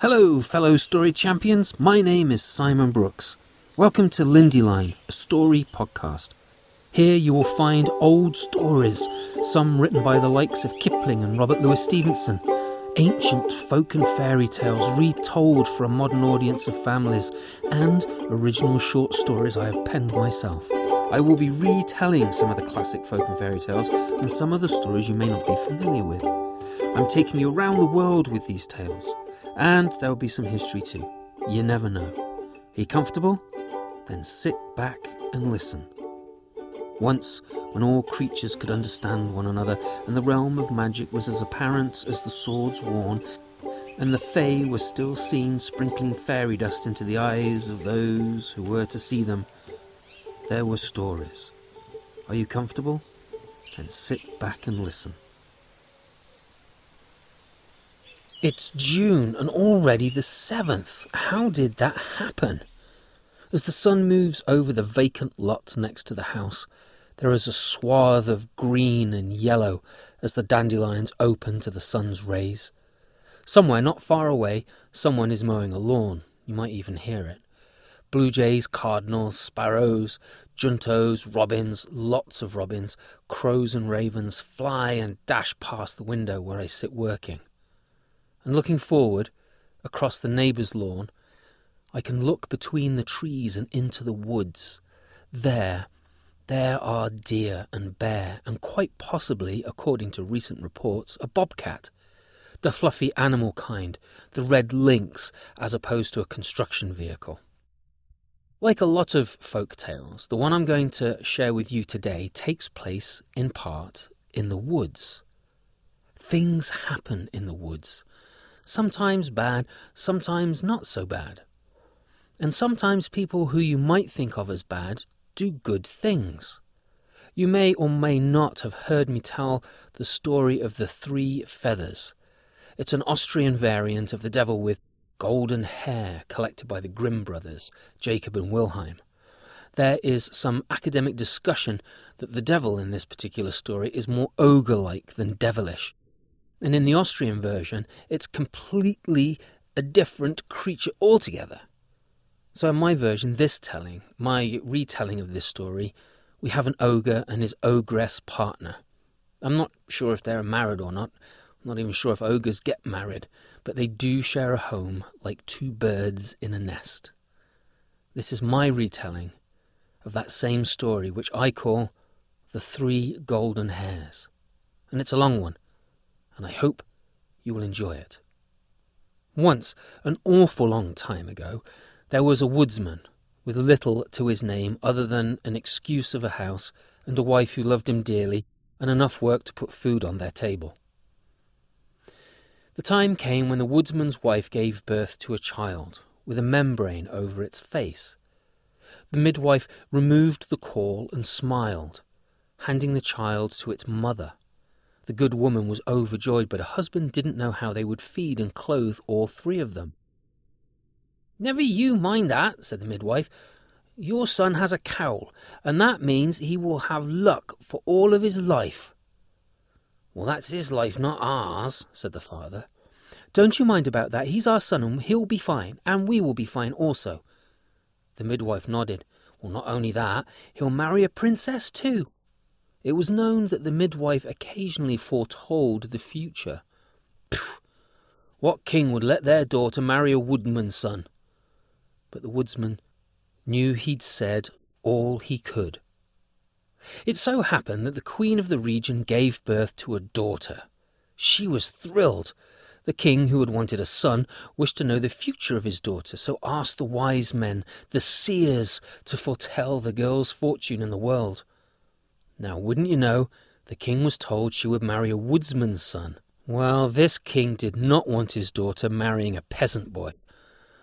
Hello, fellow story champions. My name is Simon Brooks. Welcome to Lindy Line, a story podcast. Here you will find old stories, some written by the likes of Kipling and Robert Louis Stevenson, ancient folk and fairy tales retold for a modern audience of families, and original short stories I have penned myself. I will be retelling some of the classic folk and fairy tales and some of the stories you may not be familiar with. I'm taking you around the world with these tales, and there will be some history too. You never know. Are you comfortable? Then sit back and listen. Once, when all creatures could understand one another, and the realm of magic was as apparent as the swords worn, and the Fae were still seen sprinkling fairy dust into the eyes of those who were to see them, there were stories. Are you comfortable? Then sit back and listen. It's June and already the 7th. How did that happen? As the sun moves over the vacant lot next to the house, there is a swath of green and yellow as the dandelions open to the sun's rays. Somewhere not far away, someone is mowing a lawn. You might even hear it. Blue jays, cardinals, sparrows, juncos, robins, lots of robins, crows and ravens fly and dash past the window where I sit working. And looking forward, across the neighbour's lawn, I can look between the trees and into the woods. There, there are deer and bear, and quite possibly, according to recent reports, a bobcat. The fluffy animal kind, the red lynx, as opposed to a construction vehicle. Like a lot of folk tales, the one I'm going to share with you today takes place, in part, in the woods. Things happen in the woods. Sometimes bad, sometimes not so bad. And sometimes people who you might think of as bad do good things. You may or may not have heard me tell the story of the three feathers. It's an Austrian variant of the devil with golden hair collected by the Grimm brothers, Jacob and Wilhelm. There is some academic discussion that the devil in this particular story is more ogre like than devilish. And in the Austrian version, it's completely a different creature altogether. So, in my version, this telling, my retelling of this story, we have an ogre and his ogress partner. I'm not sure if they're married or not. I'm not even sure if ogres get married, but they do share a home like two birds in a nest. This is my retelling of that same story, which I call The Three Golden Hairs. And it's a long one, and I hope you will enjoy it. Once, an awful long time ago, there was a woodsman with little to his name other than an excuse of a house and a wife who loved him dearly and enough work to put food on their table. The time came when the woodsman's wife gave birth to a child with a membrane over its face. The midwife removed the caul and smiled, handing the child to its mother. The good woman was overjoyed, but her husband didn't know how they would feed and clothe all three of them. Never you mind that, said the midwife. Your son has a cowl, and that means he will have luck for all of his life. Well, that's his life, not ours, said the father. Don't you mind about that. He's our son, and he'll be fine, and we will be fine also. The midwife nodded. Well, not only that, he'll marry a princess too. It was known that the midwife occasionally foretold the future. What king would let their daughter marry a woodman's son? but the woodsman knew he'd said all he could. It so happened that the queen of the region gave birth to a daughter. She was thrilled. The king, who had wanted a son, wished to know the future of his daughter, so asked the wise men, the seers, to foretell the girl's fortune in the world. Now, wouldn't you know, the king was told she would marry a woodsman's son. Well, this king did not want his daughter marrying a peasant boy.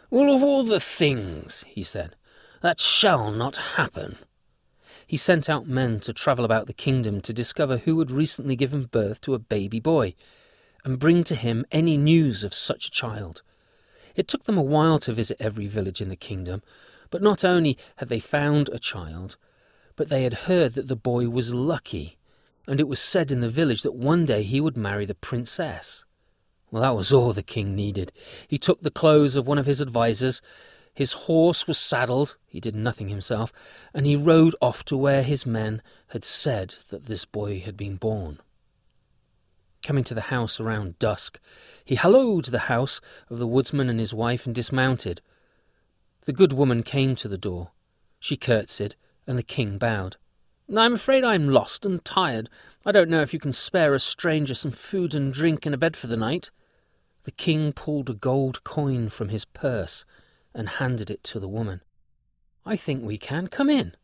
Well, of all the things, he said, that shall not happen. He sent out men to travel about the kingdom to discover who had recently given birth to a baby boy, and bring to him any news of such a child. It took them a while to visit every village in the kingdom, but not only had they found a child, but they had heard that the boy was lucky, and it was said in the village that one day he would marry the princess. Well, that was all the king needed. He took the clothes of one of his advisers, his horse was saddled, he did nothing himself, and he rode off to where his men had said that this boy had been born. Coming to the house around dusk, he hallooed the house of the woodsman and his wife and dismounted. The good woman came to the door. She curtsied, and the king bowed. I'm afraid I'm lost and tired. I don't know if you can spare a stranger some food and drink and a bed for the night. The king pulled a gold coin from his purse and handed it to the woman. I think we can. Come in.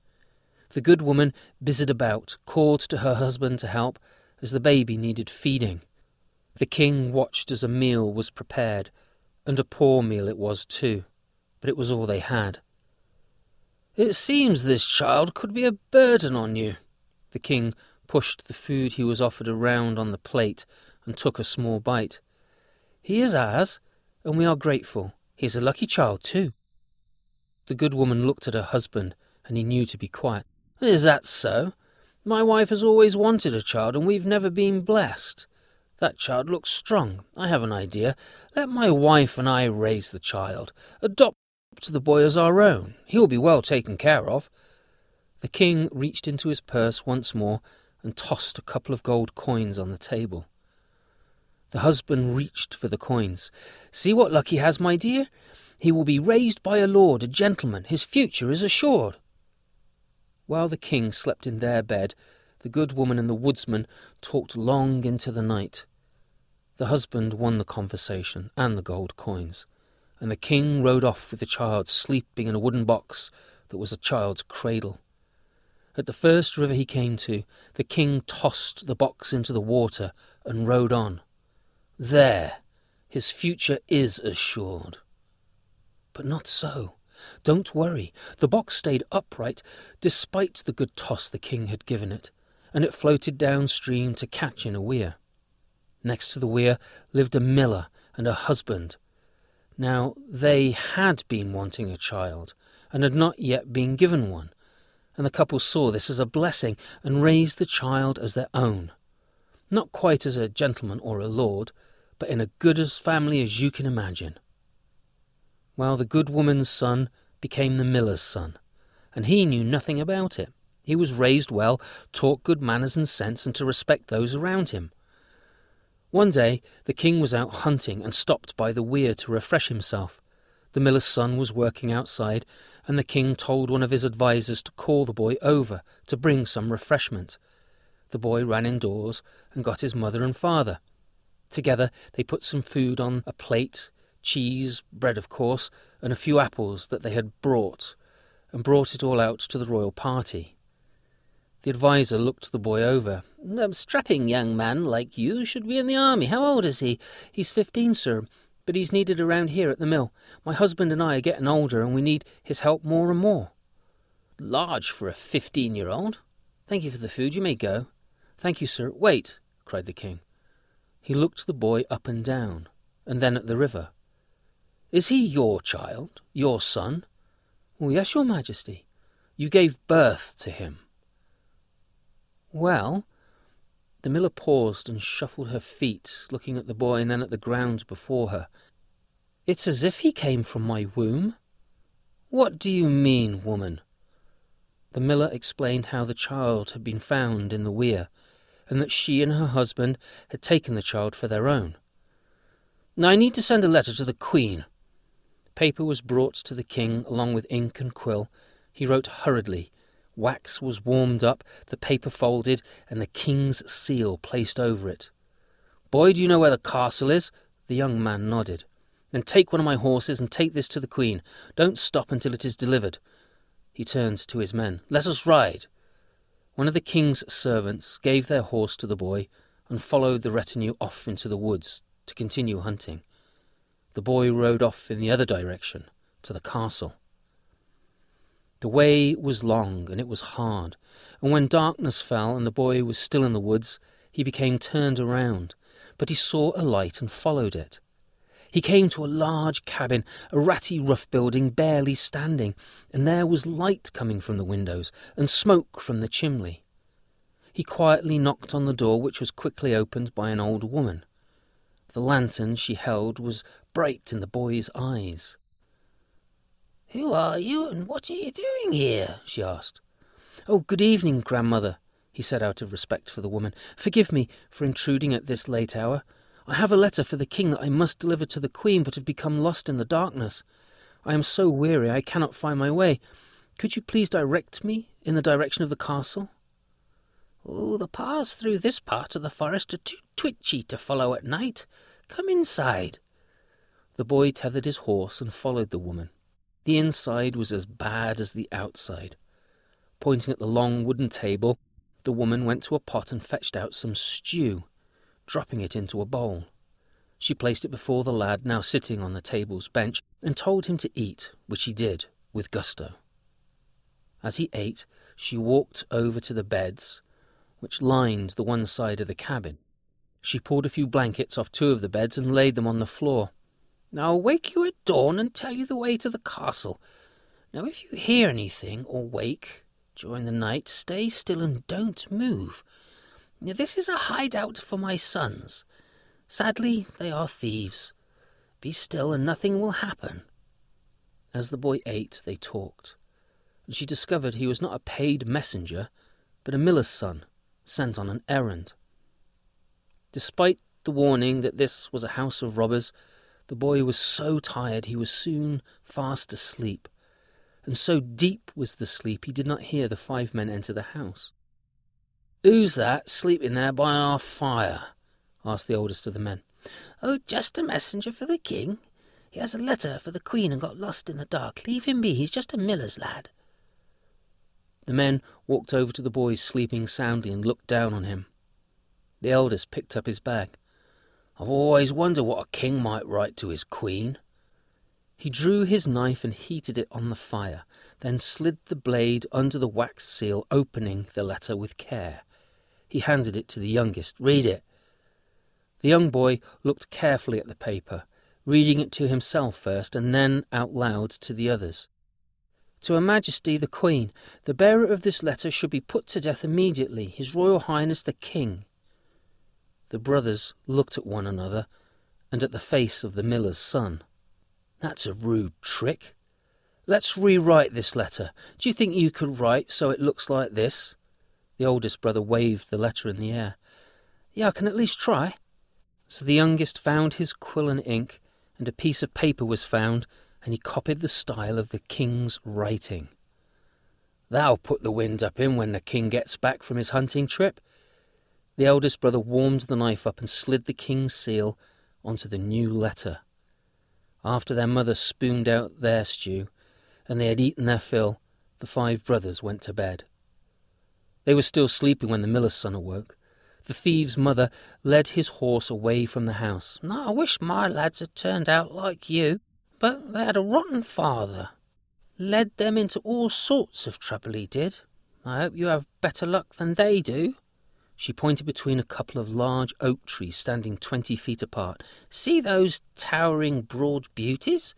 The good woman busied about, called to her husband to help, as the baby needed feeding. The king watched as a meal was prepared, and a poor meal it was too, but it was all they had. It seems this child could be a burden on you. The king pushed the food he was offered around on the plate and took a small bite. He is ours, and we are grateful. He is a lucky child, too. The good woman looked at her husband, and he knew to be quiet. Is that so? My wife has always wanted a child, and we've never been blessed. That child looks strong. I have an idea. Let my wife and I raise the child. Adopt the boy as our own. He will be well taken care of. The king reached into his purse once more and tossed a couple of gold coins on the table. The husband reached for the coins. See what luck he has, my dear. He will be raised by a lord, a gentleman. His future is assured. While the king slept in their bed, the good woman and the woodsman talked long into the night. The husband won the conversation and the gold coins, and the king rode off with the child sleeping in a wooden box that was a child's cradle. At the first river he came to, the king tossed the box into the water and rode on. There, his future is assured. But not so. Don't worry. The box stayed upright despite the good toss the king had given it, and it floated downstream to catch in a weir. Next to the weir lived a miller and a husband. Now, they had been wanting a child, and had not yet been given one, and the couple saw this as a blessing and raised the child as their own. Not quite as a gentleman or a lord, but in a good as family as you can imagine. Well, the good woman's son became the miller's son, and he knew nothing about it. He was raised well, taught good manners and sense, and to respect those around him. One day the king was out hunting and stopped by the weir to refresh himself. The miller's son was working outside, and the king told one of his advisers to call the boy over to bring some refreshment. The boy ran indoors and got his mother and father. Together they put some food on a plate, cheese, bread of course, and a few apples that they had brought, and brought it all out to the royal party. The adviser looked the boy over. A strapping young man like you should be in the army. How old is he? He's fifteen, sir, but he's needed around here at the mill. My husband and I are getting older, and we need his help more and more. Large for a fifteen-year-old. Thank you for the food. You may go. Thank you, sir. Wait, cried the king. He looked the boy up and down, and then at the river. Is he your child, your son? Oh, yes, your majesty. You gave birth to him. Well, the miller paused and shuffled her feet, looking at the boy and then at the ground before her. It's as if he came from my womb. What do you mean, woman? The miller explained how the child had been found in the weir, and that she and her husband had taken the child for their own. Now I need to send a letter to the Queen. Paper was brought to the king along with ink and quill. He wrote hurriedly. Wax was warmed up, the paper folded, and the king's seal placed over it. Boy, do you know where the castle is? The young man nodded. Then take one of my horses and take this to the queen. Don't stop until it is delivered. He turned to his men. Let us ride. One of the king's servants gave their horse to the boy and followed the retinue off into the woods to continue hunting. The boy rode off in the other direction, to the castle. The way was long and it was hard, and when darkness fell and the boy was still in the woods, he became turned around, but he saw a light and followed it. He came to a large cabin, a ratty rough building barely standing, and there was light coming from the windows and smoke from the chimney. He quietly knocked on the door, which was quickly opened by an old woman. The lantern she held was bright in the boy's eyes. Who are you and what are you doing here? she asked. Oh, good evening, grandmother, he said out of respect for the woman. Forgive me for intruding at this late hour. I have a letter for the king that I must deliver to the queen, but have become lost in the darkness. I am so weary I cannot find my way. Could you please direct me in the direction of the castle? Oh, the paths through this part of the forest are too twitchy to follow at night. Come inside. The boy tethered his horse and followed the woman. The inside was as bad as the outside. Pointing at the long wooden table, the woman went to a pot and fetched out some stew, dropping it into a bowl. She placed it before the lad, now sitting on the table's bench, and told him to eat, which he did, with gusto. As he ate, she walked over to the beds, which lined the one side of the cabin. She pulled a few blankets off two of the beds and laid them on the floor. Now I'll wake you at dawn and tell you the way to the castle. Now if you hear anything or wake during the night, stay still and don't move. Now, this is a hideout for my sons. Sadly, they are thieves. Be still and nothing will happen. As the boy ate, they talked, and she discovered he was not a paid messenger, but a miller's son, sent on an errand. Despite the warning that this was a house of robbers, the boy was so tired he was soon fast asleep, and so deep was the sleep he did not hear the five men enter the house. Who's that sleeping there by our fire? asked the oldest of the men. Oh, just a messenger for the king. He has a letter for the queen and got lost in the dark. Leave him be, he's just a miller's lad. The men walked over to the boy sleeping soundly and looked down on him. The eldest picked up his bag. I've always wondered what a king might write to his queen. He drew his knife and heated it on the fire, then slid the blade under the wax seal, opening the letter with care. He handed it to the youngest. Read it. The young boy looked carefully at the paper, reading it to himself first and then out loud to the others. To Her Majesty the Queen, the bearer of this letter should be put to death immediately, His Royal Highness the King. The brothers looked at one another and at the face of the miller's son. That's a rude trick. Let's rewrite this letter. Do you think you could write so it looks like this? The oldest brother waved the letter in the air. Yeah, I can at least try. So the youngest found his quill and ink, and a piece of paper was found, and he copied the style of the king's writing. That'll put the wind up him when the king gets back from his hunting trip. The eldest brother warmed the knife up and slid the king's seal onto the new letter. After their mother spooned out their stew, and they had eaten their fill, the five brothers went to bed. They were still sleeping when the miller's son awoke. The thief's mother led his horse away from the house. Now, I wish my lads had turned out like you, but they had a rotten father. Led them into all sorts of trouble, he did. I hope you have better luck than they do. She pointed between a couple of large oak trees standing twenty feet apart. See those towering broad beauties?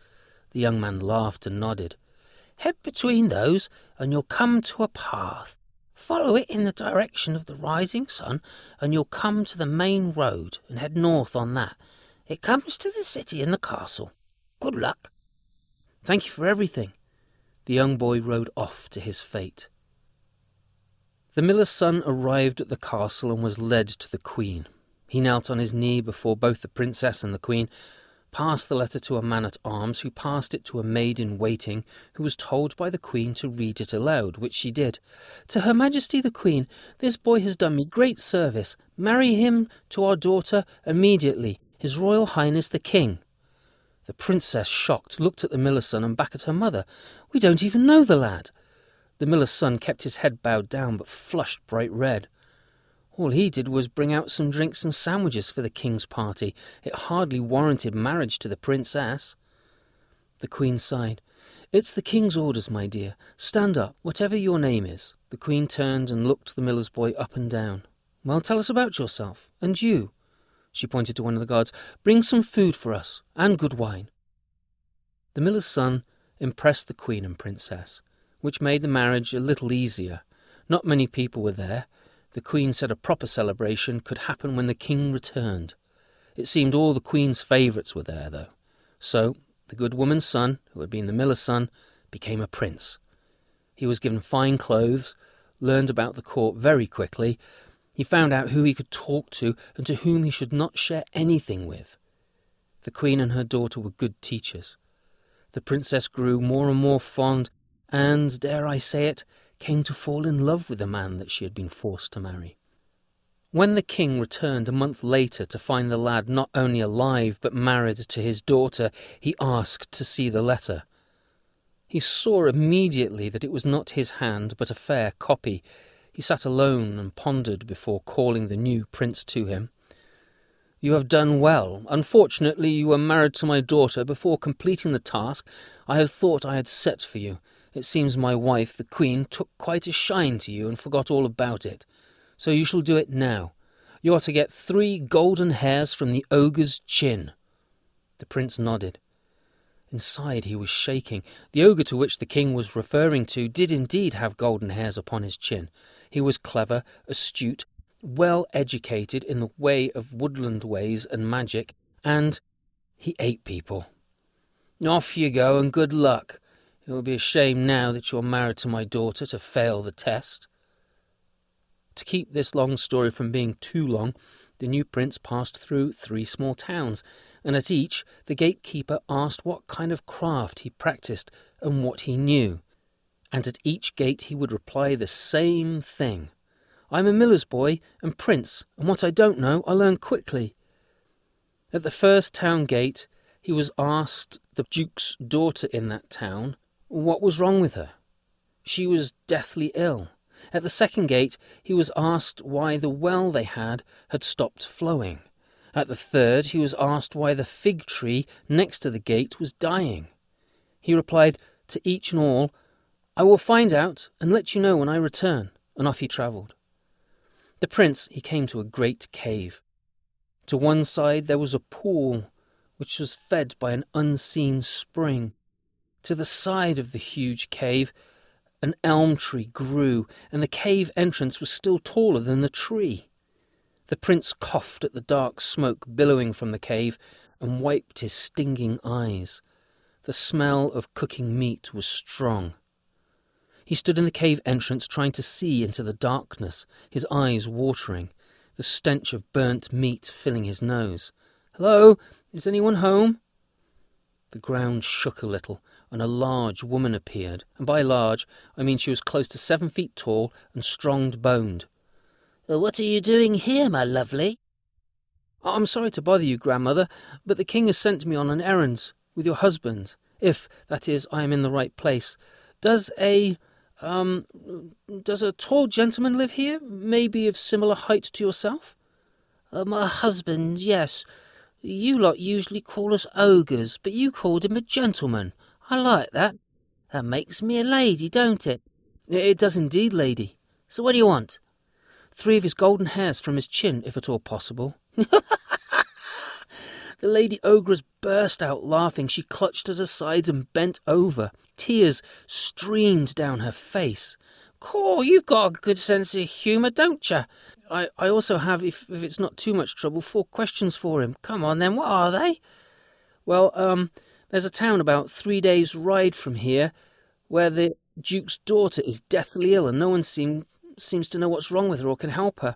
The young man laughed and nodded. Head between those, and you'll come to a path. Follow it in the direction of the rising sun, and you'll come to the main road and head north on that. It comes to the city and the castle. Good luck. Thank you for everything. The young boy rode off to his fate. The miller's son arrived at the castle and was led to the queen. He knelt on his knee before both the princess and the queen, passed the letter to a man at arms, who passed it to a maid in waiting, who was told by the queen to read it aloud, which she did. To Her Majesty the Queen, this boy has done me great service. Marry him to our daughter immediately, His Royal Highness the King. The princess, shocked, looked at the miller's son and back at her mother. We don't even know the lad. The miller's son kept his head bowed down, but flushed bright red. All he did was bring out some drinks and sandwiches for the king's party. It hardly warranted marriage to the princess. The queen sighed. It's the king's orders, my dear. Stand up, whatever your name is. The queen turned and looked the miller's boy up and down. Well, tell us about yourself. And you. She pointed to one of the guards. Bring some food for us, and good wine. The miller's son impressed the queen and princess, which made the marriage a little easier. Not many people were there, the Queen said a proper celebration could happen when the King returned. It seemed all the queen's favourites were there, though. So the good woman's son, who had been the miller's son, became a prince. He was given fine clothes, learned about the court very quickly. He found out who he could talk to and to whom he should not share anything with. The queen and her daughter were good teachers. The princess grew more and more fond, and, dare I say it, came to fall in love with the man that she had been forced to marry. When the king returned a month later to find the lad not only alive but married to his daughter, he asked to see the letter. He saw immediately that it was not his hand, but a fair copy. He sat alone and pondered before calling the new prince to him. You have done well. Unfortunately, you were married to my daughter before completing the task I had thought I had set for you. It seems my wife, the queen, took quite a shine to you and forgot all about it so you shall do it now. You are to get three golden hairs from the ogre's chin. The prince nodded. Inside he was shaking. The ogre to which the king was referring to did indeed have golden hairs upon his chin. He was clever, astute, well educated in the way of woodland ways and magic, and he ate people. Off you go, and good luck. It will be a shame now that you're married to my daughter to fail the test. To keep this long story from being too long, the new prince passed through three small towns, and at each the gatekeeper asked what kind of craft he practiced and what he knew. And at each gate he would reply the same thing I'm a miller's boy and prince, and what I don't know I learn quickly. At the first town gate he was asked the duke's daughter in that town what was wrong with her. She was deathly ill at the second gate, he was asked why the well they had had stopped flowing. At the third, he was asked why the fig tree next to the gate was dying. He replied to each and all, I will find out and let you know when I return, and off he travelled. The prince, he came to a great cave. To one side there was a pool, which was fed by an unseen spring. To the side of the huge cave an elm tree grew, and the cave entrance was still taller than the tree. The prince coughed at the dark smoke billowing from the cave and wiped his stinging eyes. The smell of cooking meat was strong. He stood in the cave entrance trying to see into the darkness, his eyes watering, the stench of burnt meat filling his nose. Hello, is anyone home? The ground shook a little, and a large woman appeared, and by large I mean she was close to seven feet tall and strong boned. Uh, what are you doing here, my lovely? I'm sorry to bother you, grandmother, but the king has sent me on an errand with your husband, if, that is, I am in the right place. Does a um does a tall gentleman live here, maybe of similar height to yourself? Uh, my husband, yes. You lot usually call us ogres, but you called him a gentleman. I like that. That makes me a lady, don't it? It does indeed, lady. So what do you want? Three of his golden hairs from his chin, if at all possible. the lady ogress burst out laughing. She clutched at her sides and bent over. Tears streamed down her face. Caw, you've got a good sense of humour, don't you? I, I also have, if, if it's not too much trouble, four questions for him. Come on then, what are they? Well, um, there's a town about three days' ride from here where the Duke's daughter is deathly ill and no one seem, seems to know what's wrong with her or can help her.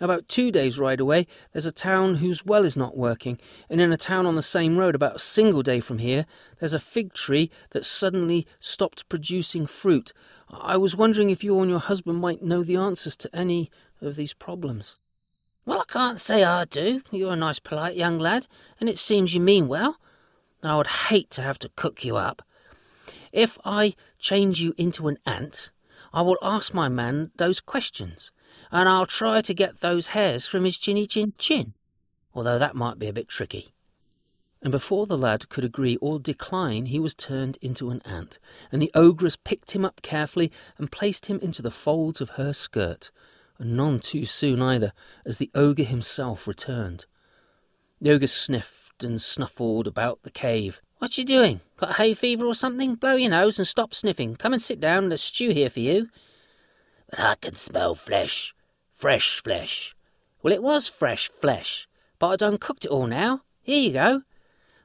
About two days' ride away, there's a town whose well is not working, and in a town on the same road, about a single day from here, there's a fig tree that suddenly stopped producing fruit. I was wondering if you and your husband might know the answers to any of these problems. Well, I can't say I do. You're a nice, polite young lad, and it seems you mean well. I would hate to have to cook you up. If I change you into an ant, I will ask my man those questions, and I'll try to get those hairs from his chinny chin chin, although that might be a bit tricky. And before the lad could agree or decline, he was turned into an ant, and the ogress picked him up carefully and placed him into the folds of her skirt, and none too soon either, as the ogre himself returned. The ogre sniffed and snuffled about the cave. What you doing? Got hay fever or something? Blow your nose and stop sniffing. Come and sit down. There's stew here for you. But I can smell flesh. Fresh flesh. Well, it was fresh flesh, but I done cooked it all now. Here you go.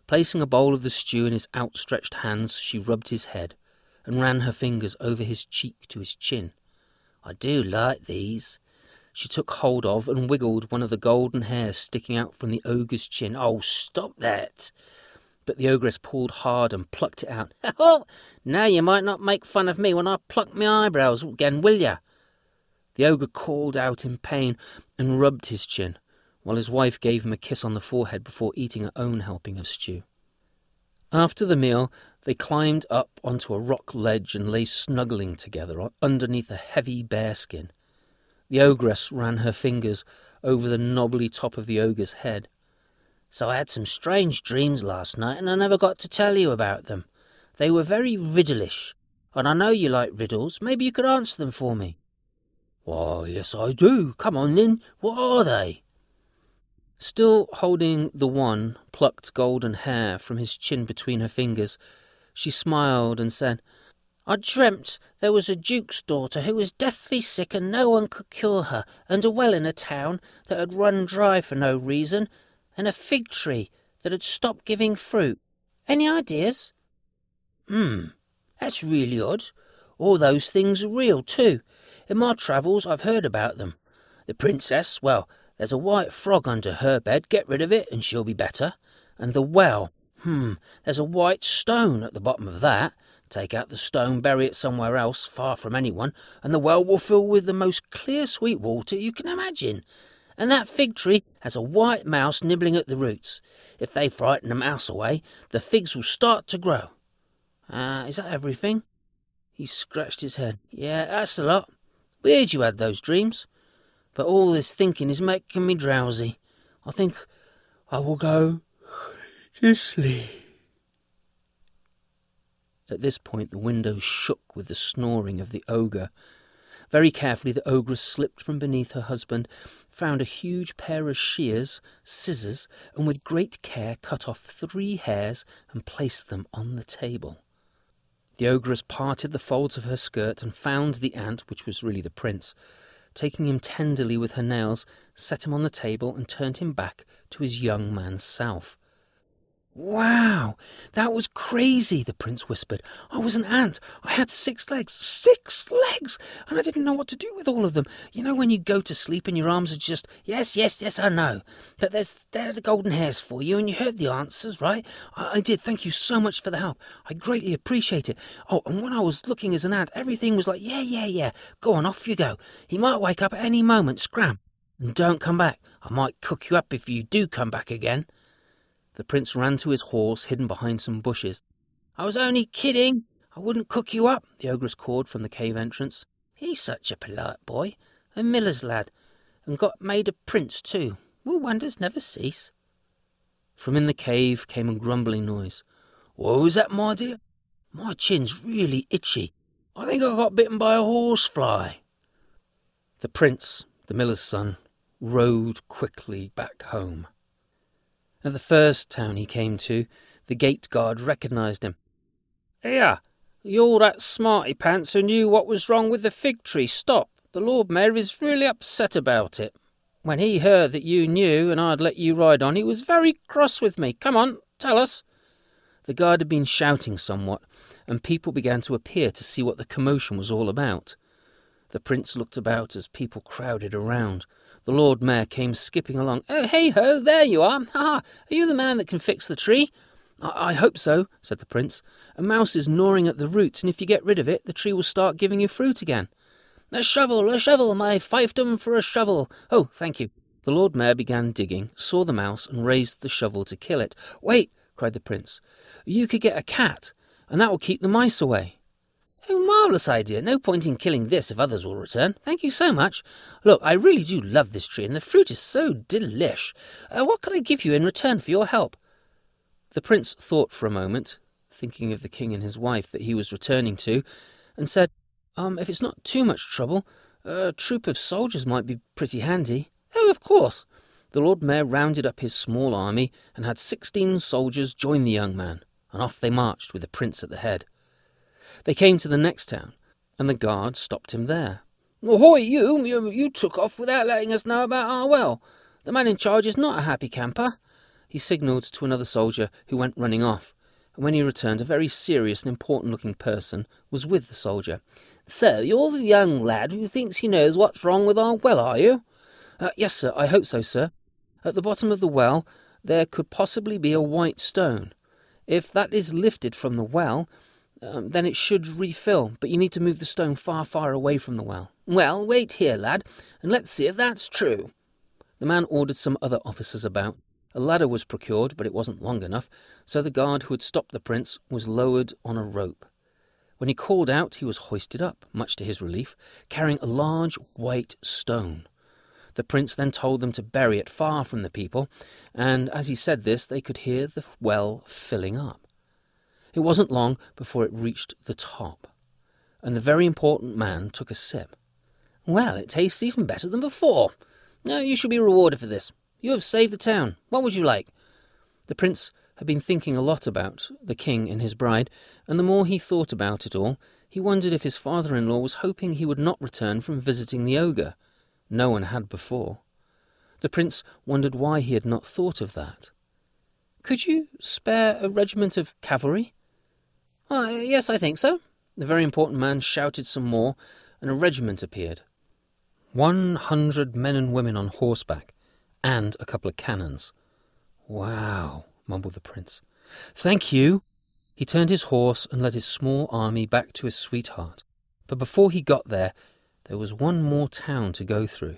Placing a bowl of the stew in his outstretched hands, she rubbed his head and ran her fingers over his cheek to his chin. I do like these. She took hold of and wiggled one of the golden hairs sticking out from the ogre's chin. Oh, stop that! But the ogress pulled hard and plucked it out. Oh, now you might not make fun of me when I pluck my eyebrows again, will you? The ogre called out in pain and rubbed his chin while his wife gave him a kiss on the forehead before eating her own helping of stew. After the meal, they climbed up onto a rock ledge and lay snuggling together underneath a heavy bearskin. The ogress ran her fingers over the knobbly top of the ogre's head. So I had some strange dreams last night, and I never got to tell you about them. They were very riddleish, and I know you like riddles. Maybe you could answer them for me. Why, yes, I do. Come on, then. What are they? Still holding the one plucked golden hair from his chin between her fingers, she smiled and said, I dreamt there was a duke's daughter who was deathly sick and no one could cure her, and a well in a town that had run dry for no reason, and a fig tree that had stopped giving fruit. Any ideas? Hmm, that's really odd. All those things are real, too. In my travels, I've heard about them. The princess, well, there's a white frog under her bed. Get rid of it, and she'll be better. And the well, hmm, there's a white stone at the bottom of that. Take out the stone, bury it somewhere else, far from anyone, and the well will fill with the most clear, sweet water you can imagine. And that fig tree has a white mouse nibbling at the roots. If they frighten the mouse away, the figs will start to grow. Ah, uh, is that everything? He scratched his head. Yeah, that's a lot. Where'd you had those dreams? But all this thinking is making me drowsy. I think I will go to sleep. At this point, the window shook with the snoring of the ogre. Very carefully, the ogress slipped from beneath her husband, found a huge pair of shears, scissors, and with great care cut off three hairs and placed them on the table. The ogress parted the folds of her skirt and found the ant, which was really the prince. Taking him tenderly with her nails, set him on the table and turned him back to his young man's self. Wow, that was crazy, the prince whispered. I was an ant. I had six legs. Six legs! And I didn't know what to do with all of them. You know when you go to sleep and your arms are just, yes, yes, yes, I know. But there's there are the golden hairs for you, and you heard the answers, right? I, I did. Thank you so much for the help. I greatly appreciate it. Oh, and when I was looking as an ant, everything was like, yeah, yeah, yeah. Go on, off you go. He might wake up at any moment. Scram. And don't come back. I might cook you up if you do come back again. The prince ran to his horse, hidden behind some bushes. I was only kidding. I wouldn't cook you up, the ogress called from the cave entrance. He's such a polite boy, a miller's lad, and got made a prince too. Will wonders never cease? From in the cave came a grumbling noise. What was that, my dear? My chin's really itchy. I think I got bitten by a horsefly. The prince, the miller's son, rode quickly back home. At the first town he came to, the gate guard recognized him. Here, you're that smarty pants who knew what was wrong with the fig tree. Stop. The Lord Mayor is really upset about it. When he heard that you knew and I'd let you ride on, he was very cross with me. Come on, tell us. The guard had been shouting somewhat, and people began to appear to see what the commotion was all about. The prince looked about as people crowded around. The Lord Mayor came skipping along. Oh, hey ho, there you are. Ha ha, are you the man that can fix the tree? I, I hope so, said the prince. A mouse is gnawing at the roots, and if you get rid of it, the tree will start giving you fruit again. A shovel, a shovel, my fiefdom for a shovel. Oh, thank you. The Lord Mayor began digging, saw the mouse, and raised the shovel to kill it. Wait, cried the prince. You could get a cat, and that will keep the mice away. Oh, marvellous idea. No point in killing this if others will return. Thank you so much. Look, I really do love this tree, and the fruit is so delish. Uh, what can I give you in return for your help? The prince thought for a moment, thinking of the king and his wife that he was returning to, and said, Um, if it's not too much trouble, a troop of soldiers might be pretty handy. Oh, of course. The Lord Mayor rounded up his small army and had sixteen soldiers join the young man, and off they marched with the prince at the head. They came to the next town, and the guard stopped him there. Ahoy, you! you! You took off without letting us know about our well. The man in charge is not a happy camper. He signalled to another soldier who went running off, and when he returned, a very serious and important looking person was with the soldier. So, you're the young lad who thinks he knows what's wrong with our well, are you? Uh, yes, sir, I hope so, sir. At the bottom of the well, there could possibly be a white stone. If that is lifted from the well, um, then it should refill, but you need to move the stone far, far away from the well. Well, wait here, lad, and let's see if that's true. The man ordered some other officers about. A ladder was procured, but it wasn't long enough, so the guard who had stopped the prince was lowered on a rope. When he called out, he was hoisted up, much to his relief, carrying a large white stone. The prince then told them to bury it far from the people, and as he said this, they could hear the well filling up. It wasn't long before it reached the top, and the very important man took a sip. Well, it tastes even better than before. Now you shall be rewarded for this. You have saved the town. What would you like? The prince had been thinking a lot about the king and his bride, and the more he thought about it all, he wondered if his father in law was hoping he would not return from visiting the ogre. No one had before. The prince wondered why he had not thought of that. Could you spare a regiment of cavalry? Oh, yes, I think so. The very important man shouted some more, and a regiment appeared. One hundred men and women on horseback, and a couple of cannons. Wow, mumbled the prince. Thank you. He turned his horse and led his small army back to his sweetheart. But before he got there, there was one more town to go through.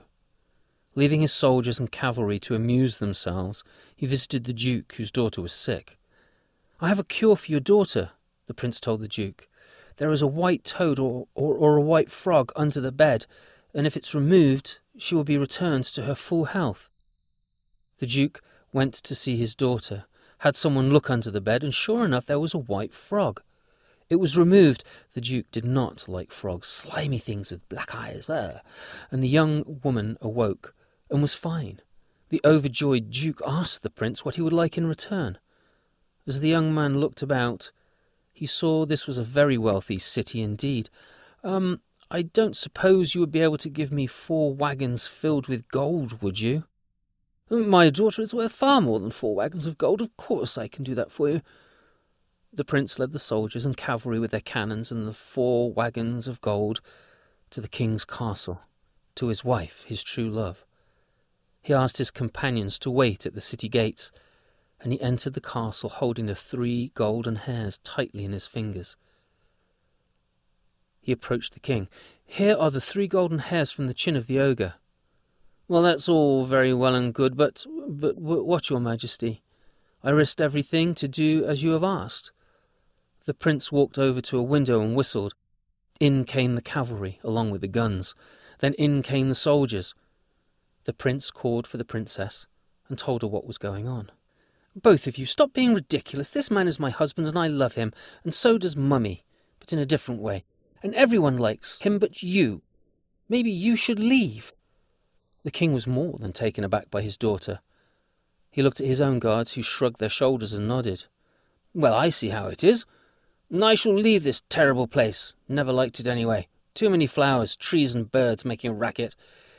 Leaving his soldiers and cavalry to amuse themselves, he visited the Duke, whose daughter was sick. I have a cure for your daughter, the prince told the Duke. There is a white toad or, or, or a white frog under the bed, and if it's removed, she will be returned to her full health. The Duke went to see his daughter, had someone look under the bed, and sure enough there was a white frog. It was removed. The Duke did not like frogs, slimy things with black eyes, and the young woman awoke and was fine. The overjoyed Duke asked the prince what he would like in return. As the young man looked about, he saw this was a very wealthy city indeed. Um, I don't suppose you would be able to give me four wagons filled with gold, would you? My daughter is worth far more than four wagons of gold. Of course I can do that for you. The prince led the soldiers and cavalry with their cannons and the four wagons of gold to the king's castle, to his wife, his true love. He asked his companions to wait at the city gates, and he entered the castle holding the three golden hairs tightly in his fingers. He approached the king. Here are the three golden hairs from the chin of the ogre. Well, that's all very well and good, but, but what, your majesty? I risked everything to do as you have asked. The prince walked over to a window and whistled. In came the cavalry, along with the guns. Then in came the soldiers. The prince called for the princess and told her what was going on. Both of you, stop being ridiculous. This man is my husband and I love him, and so does Mummy, but in a different way. And everyone likes him but you. Maybe you should leave. The king was more than taken aback by his daughter. He looked at his own guards, who shrugged their shoulders and nodded. Well, I see how it is. I shall leave this terrible place. Never liked it anyway. Too many flowers, trees, and birds making a racket.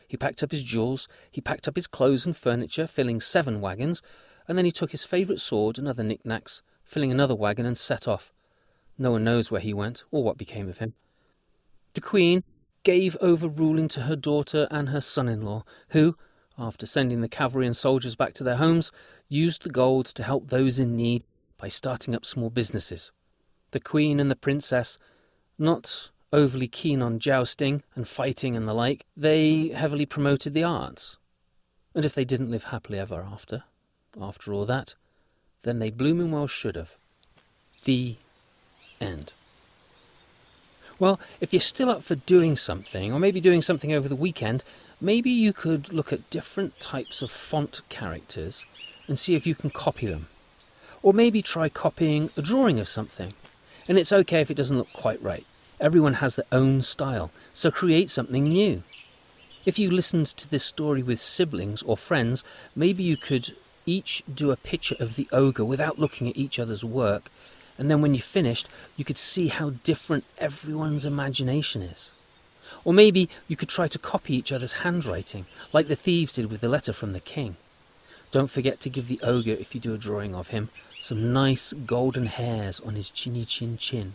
He packed up his jewels, he packed up his clothes and furniture, filling seven wagons, and then he took his favourite sword and other knickknacks, filling another wagon, and set off. No one knows where he went or what became of him. The Queen gave over ruling to her daughter and her son in law, who, after sending the cavalry and soldiers back to their homes, used the gold to help those in need by starting up small businesses. The Queen and the Princess, not overly keen on jousting and fighting and the like, they heavily promoted the arts. And if they didn't live happily ever after, after all that, then they blooming well should have. The end. Well, if you're still up for doing something, or maybe doing something over the weekend, maybe you could look at different types of font characters and see if you can copy them. Or maybe try copying a drawing of something. And it's okay if it doesn't look quite right. Everyone has their own style, so create something new. If you listened to this story with siblings or friends, maybe you could each do a picture of the ogre without looking at each other's work and then when you finished, you could see how different everyone's imagination is. Or maybe you could try to copy each other's handwriting, like the thieves did with the letter from the king. Don't forget to give the ogre, if you do a drawing of him, some nice golden hairs on his chinny chin chin.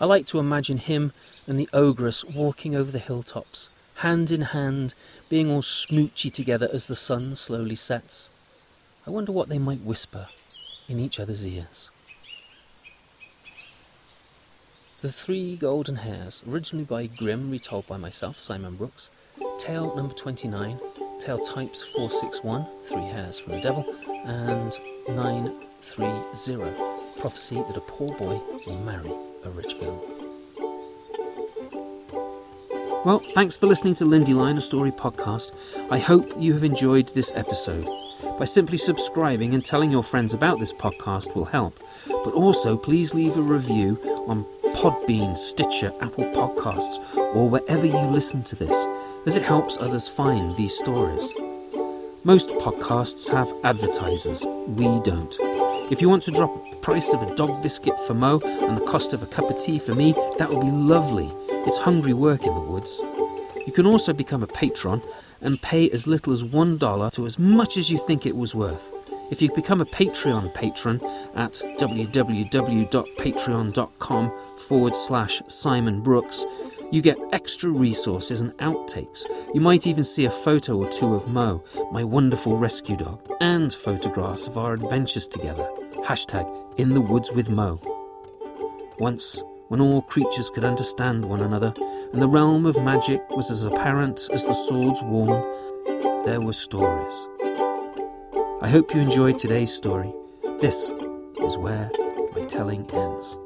I like to imagine him and the ogress walking over the hilltops, hand in hand, being all smoochy together as the sun slowly sets. I wonder what they might whisper in each other's ears. The Three Golden Hairs, originally by Grimm, retold by myself, Simon Brooks. Tale number 29, tale types 461, Three Hairs from the Devil, and 930, prophecy that a poor boy will marry a rich girl. Well, thanks for listening to Lindy Line, a story podcast. I hope you have enjoyed this episode. By simply subscribing and telling your friends about this podcast will help. But also, please leave a review on Podbean, Stitcher, Apple Podcasts, or wherever you listen to this, as it helps others find these stories. Most podcasts have advertisers, we don't. If you want to drop the price of a dog biscuit for Mo and the cost of a cup of tea for me, that would be lovely. It's hungry work in the woods. You can also become a patron and pay as little as $1 to as much as you think it was worth. If you become a Patreon patron at www.patreon.com forward slash Simon Brooks, you get extra resources and outtakes. You might even see a photo or two of Mo, my wonderful rescue dog, and photographs of our adventures together. Hashtag in the woods with Mo. Once, when all creatures could understand one another, and the realm of magic was as apparent as the swords worn, there were stories. I hope you enjoyed today's story. This is where my telling ends.